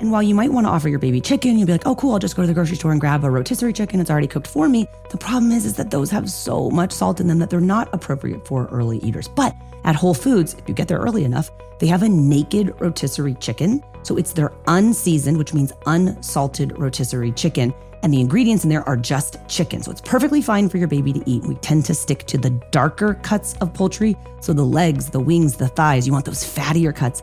And while you might want to offer your baby chicken, you'll be like, oh, cool, I'll just go to the grocery store and grab a rotisserie chicken. It's already cooked for me. The problem is, is that those have so much salt in them that they're not appropriate for early eaters. But at Whole Foods, if you get there early enough, they have a naked rotisserie chicken. So it's their unseasoned, which means unsalted rotisserie chicken and the ingredients in there are just chicken. So it's perfectly fine for your baby to eat. We tend to stick to the darker cuts of poultry. So the legs, the wings, the thighs, you want those fattier cuts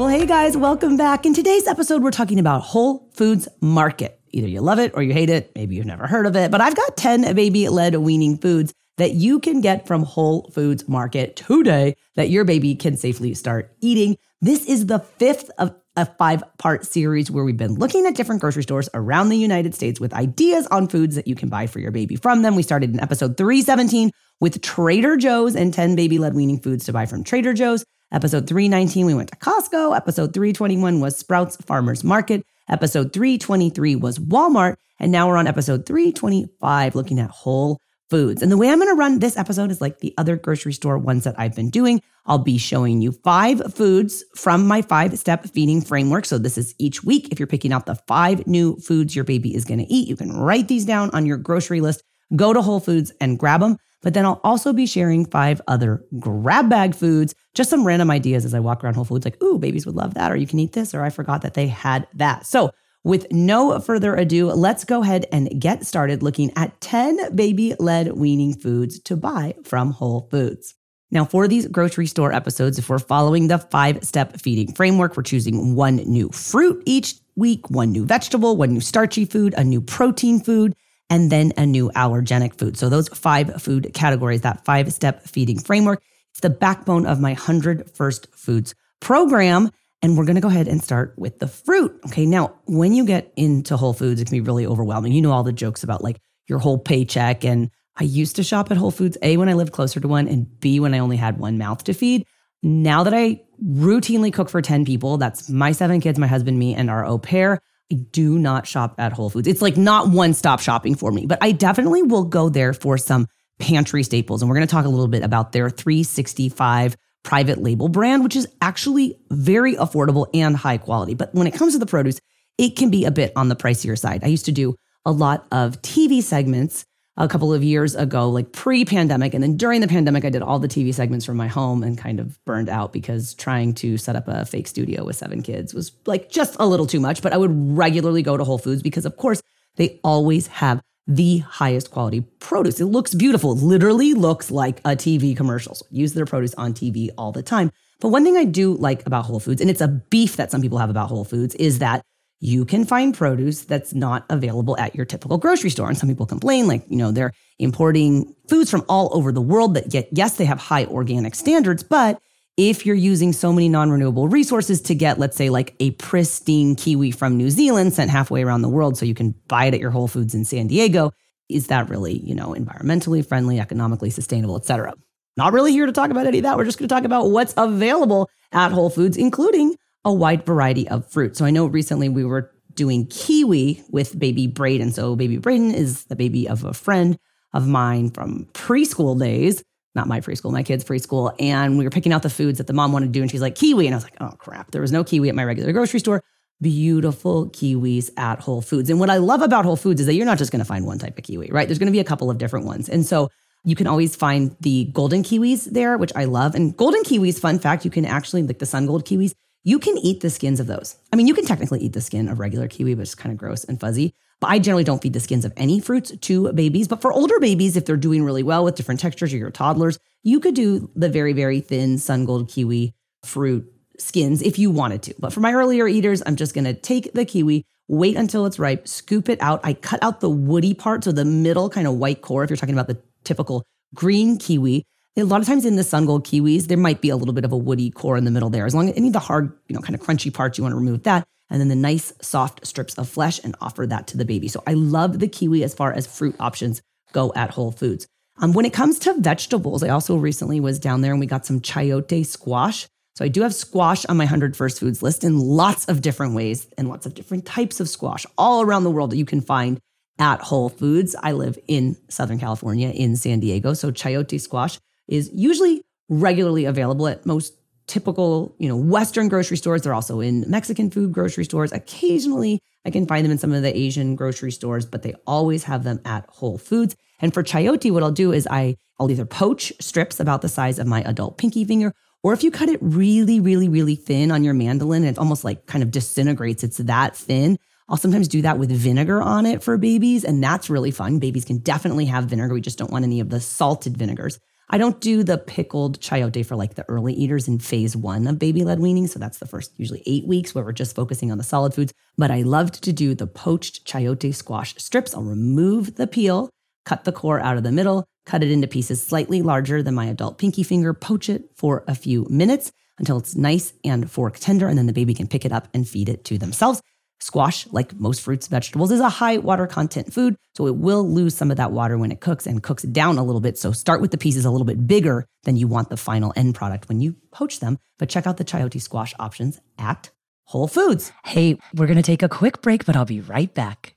Well, hey guys, welcome back. In today's episode, we're talking about Whole Foods Market. Either you love it or you hate it. Maybe you've never heard of it, but I've got 10 baby led weaning foods that you can get from Whole Foods Market today that your baby can safely start eating. This is the fifth of a five part series where we've been looking at different grocery stores around the United States with ideas on foods that you can buy for your baby from them. We started in episode 317 with Trader Joe's and 10 baby led weaning foods to buy from Trader Joe's. Episode 319, we went to Costco. Episode 321 was Sprouts Farmers Market. Episode 323 was Walmart. And now we're on episode 325 looking at Whole foods. And the way I'm going to run this episode is like the other grocery store ones that I've been doing. I'll be showing you five foods from my five step feeding framework. So this is each week. If you're picking out the five new foods your baby is going to eat, you can write these down on your grocery list, go to Whole Foods and grab them. But then I'll also be sharing five other grab bag foods, just some random ideas as I walk around Whole Foods, like, ooh, babies would love that, or you can eat this, or I forgot that they had that. So with no further ado, let's go ahead and get started looking at 10 baby led weaning foods to buy from Whole Foods. Now, for these grocery store episodes, if we're following the five step feeding framework, we're choosing one new fruit each week, one new vegetable, one new starchy food, a new protein food, and then a new allergenic food. So, those five food categories, that five step feeding framework, it's the backbone of my 100 First Foods program. And we're going to go ahead and start with the fruit. Okay. Now, when you get into Whole Foods, it can be really overwhelming. You know, all the jokes about like your whole paycheck. And I used to shop at Whole Foods, A, when I lived closer to one, and B, when I only had one mouth to feed. Now that I routinely cook for 10 people, that's my seven kids, my husband, me, and our au pair. I do not shop at Whole Foods. It's like not one stop shopping for me, but I definitely will go there for some pantry staples. And we're going to talk a little bit about their 365 private label brand, which is actually very affordable and high quality. But when it comes to the produce, it can be a bit on the pricier side. I used to do a lot of TV segments a couple of years ago, like pre pandemic. And then during the pandemic, I did all the TV segments from my home and kind of burned out because trying to set up a fake studio with seven kids was like just a little too much. But I would regularly go to Whole Foods because, of course, they always have the highest quality produce. It looks beautiful, literally looks like a TV commercial. So use their produce on TV all the time. But one thing I do like about Whole Foods, and it's a beef that some people have about Whole Foods, is that you can find produce that's not available at your typical grocery store. And some people complain, like, you know, they're importing foods from all over the world that yet, yes, they have high organic standards, but if you're using so many non-renewable resources to get let's say like a pristine kiwi from New Zealand sent halfway around the world so you can buy it at your Whole Foods in San Diego is that really you know environmentally friendly economically sustainable etc not really here to talk about any of that we're just going to talk about what's available at Whole Foods including a wide variety of fruit so I know recently we were doing kiwi with baby Braden. So baby Braden is the baby of a friend of mine from preschool days not my preschool, my kids' preschool. And we were picking out the foods that the mom wanted to do. And she's like, kiwi. And I was like, oh crap, there was no kiwi at my regular grocery store. Beautiful kiwis at Whole Foods. And what I love about Whole Foods is that you're not just going to find one type of kiwi, right? There's going to be a couple of different ones. And so you can always find the golden kiwis there, which I love. And golden kiwis, fun fact, you can actually, like the sun gold kiwis, you can eat the skins of those. I mean, you can technically eat the skin of regular kiwi, but it's kind of gross and fuzzy. But I generally don't feed the skins of any fruits to babies. But for older babies, if they're doing really well with different textures or your toddlers, you could do the very, very thin sun gold kiwi fruit skins if you wanted to. But for my earlier eaters, I'm just gonna take the kiwi, wait until it's ripe, scoop it out. I cut out the woody part, so the middle kind of white core, if you're talking about the typical green kiwi. A lot of times in the sun gold kiwis, there might be a little bit of a woody core in the middle there. As long as any of the hard, you know, kind of crunchy parts, you want to remove that and then the nice soft strips of flesh and offer that to the baby. So I love the kiwi as far as fruit options go at Whole Foods. Um, when it comes to vegetables, I also recently was down there and we got some chayote squash. So I do have squash on my 100 first foods list in lots of different ways and lots of different types of squash all around the world that you can find at Whole Foods. I live in Southern California in San Diego. So chayote squash is usually regularly available at most typical, you know, Western grocery stores. They're also in Mexican food grocery stores. Occasionally, I can find them in some of the Asian grocery stores, but they always have them at Whole Foods. And for chayote, what I'll do is I, I'll either poach strips about the size of my adult pinky finger, or if you cut it really, really, really thin on your mandolin, and it almost like kind of disintegrates, it's that thin. I'll sometimes do that with vinegar on it for babies, and that's really fun. Babies can definitely have vinegar. We just don't want any of the salted vinegars. I don't do the pickled chayote for like the early eaters in phase one of baby led weaning. So that's the first usually eight weeks where we're just focusing on the solid foods. But I loved to do the poached chayote squash strips. I'll remove the peel, cut the core out of the middle, cut it into pieces slightly larger than my adult pinky finger, poach it for a few minutes until it's nice and fork tender. And then the baby can pick it up and feed it to themselves. Squash, like most fruits, and vegetables, is a high water content food, so it will lose some of that water when it cooks and cooks down a little bit. So start with the pieces a little bit bigger than you want the final end product when you poach them. But check out the chayote squash options at Whole Foods. Hey, we're going to take a quick break, but I'll be right back.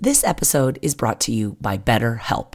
This episode is brought to you by BetterHelp.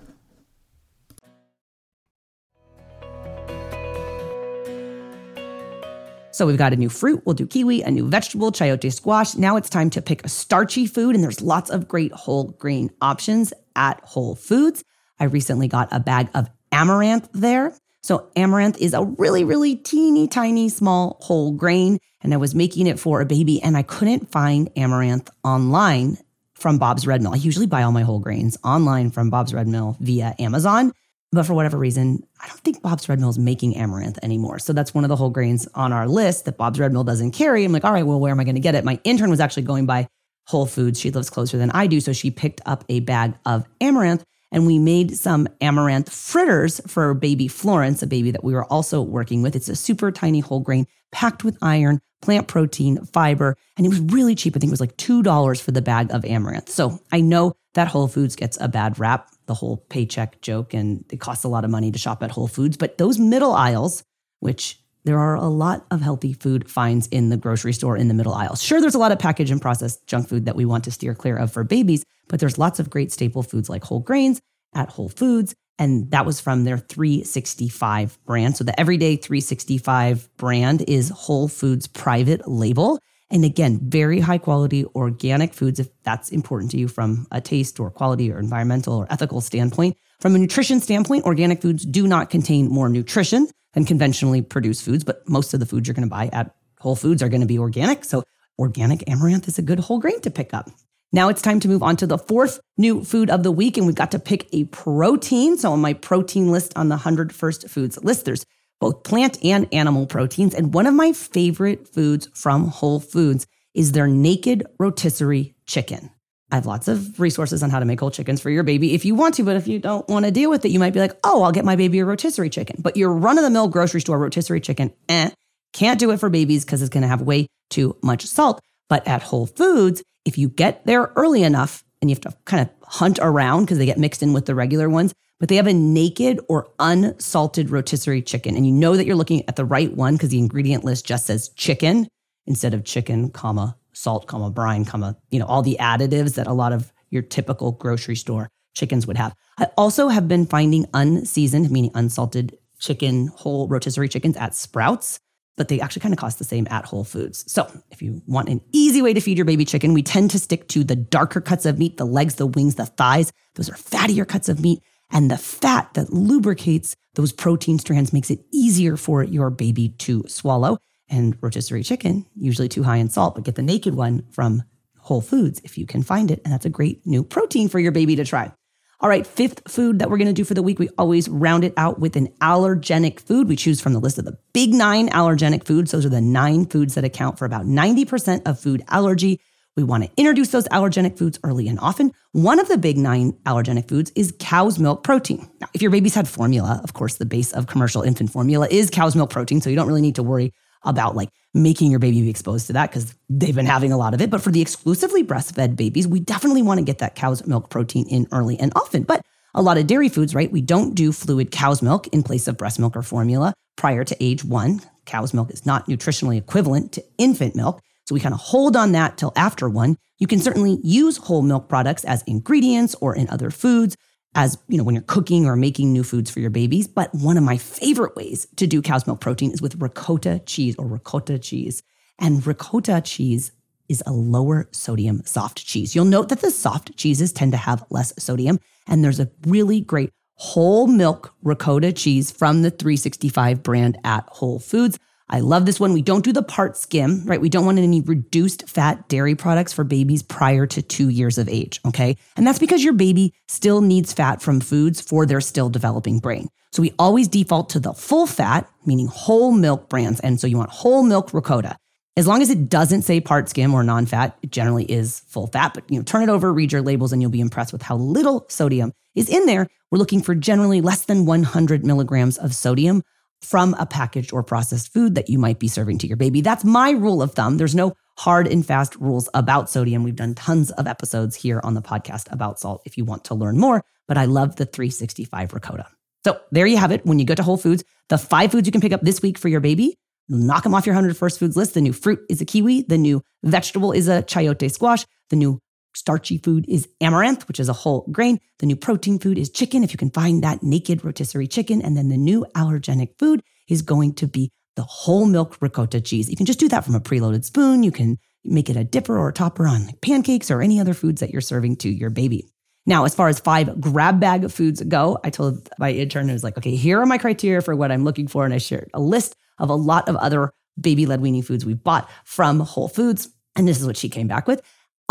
So we've got a new fruit, we'll do kiwi, a new vegetable, chayote squash. Now it's time to pick a starchy food, and there's lots of great whole grain options at Whole Foods. I recently got a bag of amaranth there. So amaranth is a really, really teeny tiny small whole grain, and I was making it for a baby, and I couldn't find amaranth online from Bob's Red Mill. I usually buy all my whole grains online from Bob's Red Mill via Amazon. But for whatever reason, I don't think Bob's Red Mill is making amaranth anymore. So that's one of the whole grains on our list that Bob's Red Mill doesn't carry. I'm like, all right, well, where am I going to get it? My intern was actually going by Whole Foods. She lives closer than I do. So she picked up a bag of amaranth and we made some amaranth fritters for baby Florence, a baby that we were also working with. It's a super tiny whole grain packed with iron, plant protein, fiber, and it was really cheap. I think it was like $2 for the bag of amaranth. So I know that Whole Foods gets a bad rap the whole paycheck joke and it costs a lot of money to shop at Whole Foods. But those middle aisles, which there are a lot of healthy food finds in the grocery store in the middle aisles. Sure, there's a lot of packaged and processed junk food that we want to steer clear of for babies, but there's lots of great staple foods like whole grains at Whole Foods And that was from their 365 brand. So the Everyday 365 brand is Whole Foods private label. And again, very high quality organic foods, if that's important to you from a taste or quality or environmental or ethical standpoint. From a nutrition standpoint, organic foods do not contain more nutrition than conventionally produced foods, but most of the foods you're going to buy at Whole Foods are going to be organic. So organic amaranth is a good whole grain to pick up. Now it's time to move on to the fourth new food of the week, and we've got to pick a protein. So, on my protein list on the 100 First Foods list, there's both plant and animal proteins. And one of my favorite foods from Whole Foods is their naked rotisserie chicken. I have lots of resources on how to make whole chickens for your baby if you want to, but if you don't want to deal with it, you might be like, oh, I'll get my baby a rotisserie chicken. But your run of the mill grocery store rotisserie chicken, eh, can't do it for babies because it's going to have way too much salt. But at Whole Foods, if you get there early enough and you have to kind of hunt around because they get mixed in with the regular ones, but they have a naked or unsalted rotisserie chicken. And you know that you're looking at the right one because the ingredient list just says chicken instead of chicken, comma, salt, comma, brine, comma, you know, all the additives that a lot of your typical grocery store chickens would have. I also have been finding unseasoned, meaning unsalted chicken, whole rotisserie chickens at Sprouts but they actually kind of cost the same at Whole Foods. So, if you want an easy way to feed your baby chicken, we tend to stick to the darker cuts of meat, the legs, the wings, the thighs. Those are fattier cuts of meat. And the fat that lubricates those protein strands makes it easier for your baby to swallow. And rotisserie chicken, usually too high in salt, but get the naked one from Whole Foods if you can find it. And that's a great new protein for your baby to try. All right, fifth food that we're going to do for the week, we always round it out with an allergenic food. We choose from the list of the big nine allergenic foods. Those are the nine foods that account for about 90% of food allergy. We want to introduce those allergenic foods early and often. One of the big nine allergenic foods is cow's milk protein. Now, if your baby's had formula, of course, the base of commercial infant formula is cow's milk protein. So you don't really need to worry about like making your baby be exposed to that because they've been having a lot of it. But for the exclusively breastfed babies, we definitely want to get that cow's milk protein in early and often. But a lot of dairy foods, right? We don't do fluid cow's milk in place of breast milk or formula prior to age one. Cow's milk is not nutritionally equivalent to infant milk. So we kind of hold on that till after one. You can certainly use whole milk products as ingredients or in other foods as you know when you're cooking or making new foods for your babies but one of my favorite ways to do cow's milk protein is with ricotta cheese or ricotta cheese. And ricotta cheese is a lower sodium soft cheese. You'll note that the soft cheeses tend to have less sodium and there's a really great whole milk ricotta cheese from the 365 brand at whole foods I love this one. We don't do the part skim, right? We don't want any reduced fat dairy products for babies prior to two years of age, okay? And that's because your baby still needs fat from foods for their still developing brain. So we always default to the full fat, meaning whole milk brands. And so you want whole milk ricotta. As long as it doesn't say part skim or non-fat, it generally is full fat. But you know, turn it over, read your labels, and you'll be impressed with how little sodium is in there. We're looking for generally less than 100 milligrams of sodium from a packaged or processed food that you might be serving to your baby. That's my rule of thumb. There's no hard and fast rules about sodium. We've done tons of episodes here on the podcast about salt if you want to learn more, but I love the 365 ricotta. So there you have it. When you go to Whole Foods, the five foods you can pick up this week for your baby, knock them off your 100 first foods list. The new fruit is a kiwi. The new vegetable is a chayote squash. The new starchy food is amaranth, which is a whole grain. The new protein food is chicken, if you can find that naked rotisserie chicken. And then the new allergenic food is going to be the whole milk ricotta cheese. You can just do that from a preloaded spoon. You can make it a dipper or a topper on like pancakes or any other foods that you're serving to your baby. Now, as far as five grab bag foods go, I told my intern, I was like, okay, here are my criteria for what I'm looking for. And I shared a list of a lot of other baby led weaning foods we bought from Whole Foods. And this is what she came back with.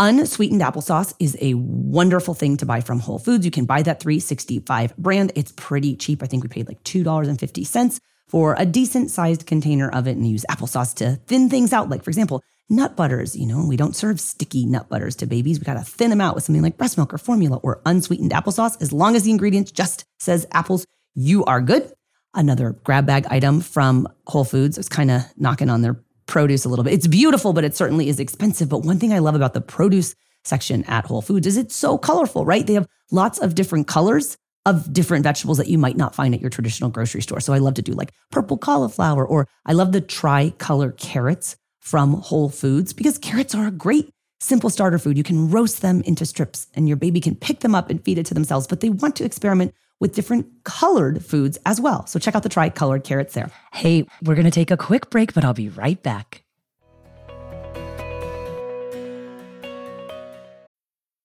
Unsweetened applesauce is a wonderful thing to buy from Whole Foods. You can buy that 365 brand. It's pretty cheap. I think we paid like $2.50 for a decent sized container of it and use applesauce to thin things out. Like, for example, nut butters. You know, we don't serve sticky nut butters to babies. We got to thin them out with something like breast milk or formula or unsweetened applesauce. As long as the ingredients just says apples, you are good. Another grab bag item from Whole Foods is kind of knocking on their produce a little bit. It's beautiful, but it certainly is expensive. But one thing I love about the produce section at Whole Foods is it's so colorful, right? They have lots of different colors of different vegetables that you might not find at your traditional grocery store. So I love to do like purple cauliflower, or I love the tricolor carrots from Whole Foods because carrots are a great simple starter food. You can roast them into strips and your baby can pick them up and feed it to themselves, but they want to experiment with different colored foods as well. So check out the tri-colored carrots there. Hey, we're going to take a quick break, but I'll be right back.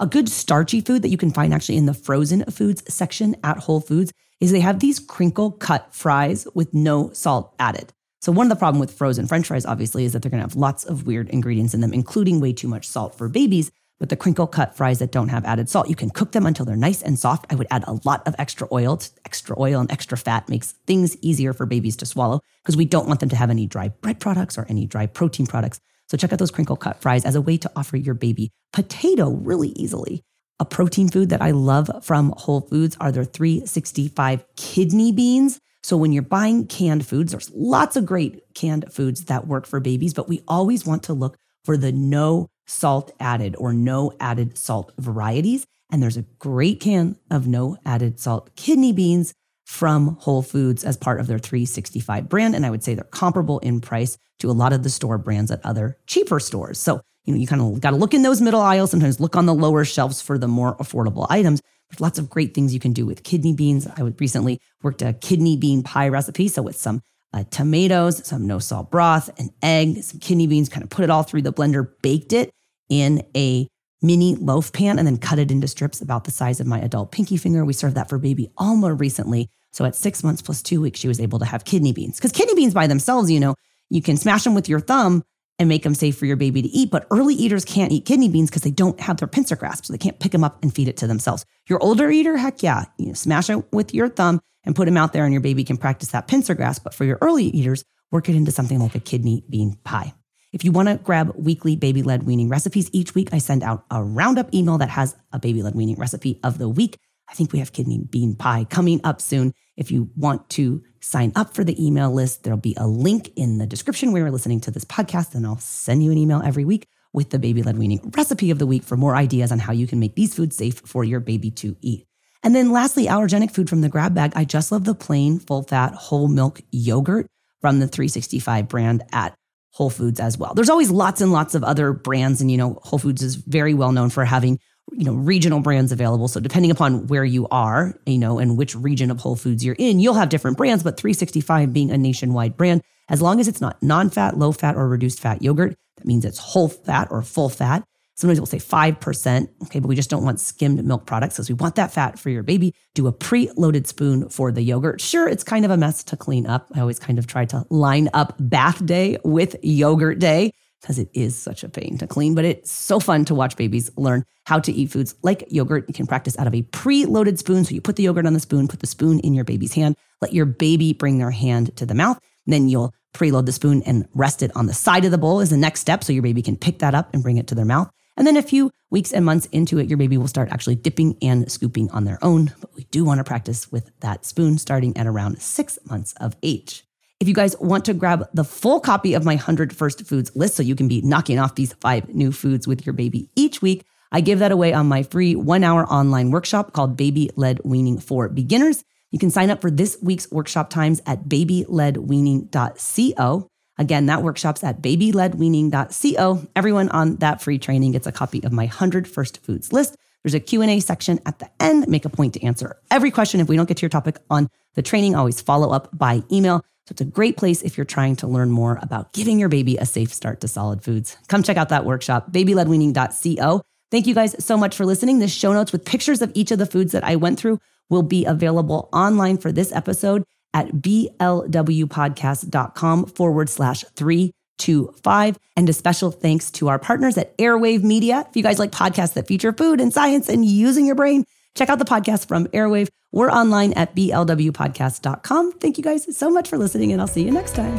A good starchy food that you can find actually in the frozen foods section at Whole Foods is they have these crinkle cut fries with no salt added. So one of the problem with frozen french fries obviously is that they're to have lots of weird ingredients in them including way too much salt for babies. But the crinkle cut fries that don't have added salt, you can cook them until they're nice and soft. I would add a lot of extra oil. Extra oil and extra fat makes things easier for babies to swallow because we don't want them to have any dry bread products or any dry protein products. So check out those crinkle cut fries as a way to offer your baby potato really easily. A protein food that I love from Whole Foods are their 365 kidney beans. So when you're buying canned foods, there's lots of great canned foods that work for babies, but we always want to look for the no salt added or no added salt varieties. And there's a great can of no added salt kidney beans from Whole Foods as part of their 365 brand. And I would say they're comparable in price to a lot of the store brands at other cheaper stores. So, you know, you kind of got to look in those middle aisles, sometimes look on the lower shelves for the more affordable items. There's lots of great things you can do with kidney beans. I recently worked a kidney bean pie recipe. So, with some uh, tomatoes, some no salt broth, an egg, some kidney beans, kind of put it all through the blender, baked it in a mini loaf pan, and then cut it into strips about the size of my adult pinky finger. We served that for baby Alma recently. So at six months plus two weeks, she was able to have kidney beans. Because kidney beans by themselves, you know, you can smash them with your thumb and make them safe for your baby to eat. But early eaters can't eat kidney beans because they don't have their pincer grasp. So they can't pick them up and feed it to themselves. Your older eater, heck yeah, you know, smash it with your thumb and put them out there and your baby can practice that pincer grasp. But for your early eaters, work it into something like a kidney bean pie. If you want to grab weekly baby led weaning recipes, each week I send out a roundup email that has a baby led weaning recipe of the week. I think we have kidney bean pie coming up soon. If you want to sign up for the email list, there'll be a link in the description where you're listening to this podcast, and I'll send you an email every week with the baby led weaning recipe of the week for more ideas on how you can make these foods safe for your baby to eat. And then lastly, allergenic food from the grab bag. I just love the plain full fat whole milk yogurt from the 365 brand at Whole Foods as well. There's always lots and lots of other brands, and you know, Whole Foods is very well known for having you know regional brands available. So depending upon where you are you know and which region of whole foods you're in you'll have different brands but 365 being a nationwide brand as long as it's not non-fat low fat or reduced fat yogurt that means it's whole fat or full fat. Sometimes we'll say 5% okay but we just don't want skimmed milk products because we want that fat for your baby. Do a pre-loaded spoon for the yogurt. Sure it's kind of a mess to clean up. I always kind of try to line up bath day with yogurt day because it is such a pain to clean, but it's so fun to watch babies learn how to eat foods like yogurt. You can practice out of a pre-loaded spoon. So you put the yogurt on the spoon, put the spoon in your baby's hand, let your baby bring their hand to the mouth. Then you'll preload the spoon and rest it on the side of the bowl is the next step. So your baby can pick that up and bring it to their mouth. And then a few weeks and months into it, your baby will start actually dipping and scooping on their own. But we do want to practice with that spoon starting at around six months of age. If you guys want to grab the full copy of my 100 First Foods list so you can be knocking off these five new foods with your baby each week, I give that away on my free one hour online workshop called Baby Led Weaning for Beginners. You can sign up for this week's workshop times at babyledweaning.co. Again, that workshop's at babyledweaning.co. Everyone on that free training gets a copy of my 100 First Foods list. There's a Q&A section at the end. Make a point to answer every question. If we don't get to your topic on the training, always follow up by email. So it's a great place if you're trying to learn more about giving your baby a safe start to solid foods. Come check out that workshop, babyledweaning.co. Thank you guys so much for listening. The show notes with pictures of each of the foods that I went through will be available online for this episode at blwpodcast.com forward slash three two five. And a special thanks to our partners at Airwave Media. If you guys like podcasts that feature food and science and using your brain, check out the podcast from Airwave. We're online at blwpodcast.com. Thank you guys so much for listening, and I'll see you next time.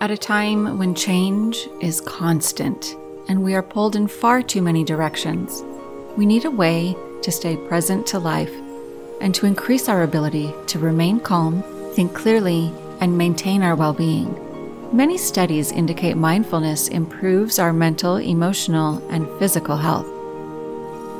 At a time when change is constant and we are pulled in far too many directions, we need a way to stay present to life and to increase our ability to remain calm, think clearly, and maintain our well being. Many studies indicate mindfulness improves our mental, emotional, and physical health.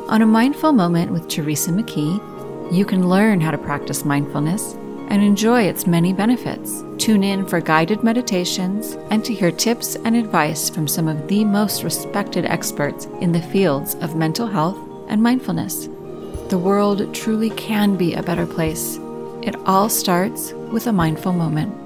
On a mindful moment with Teresa McKee, you can learn how to practice mindfulness and enjoy its many benefits. Tune in for guided meditations and to hear tips and advice from some of the most respected experts in the fields of mental health and mindfulness. The world truly can be a better place. It all starts with a mindful moment.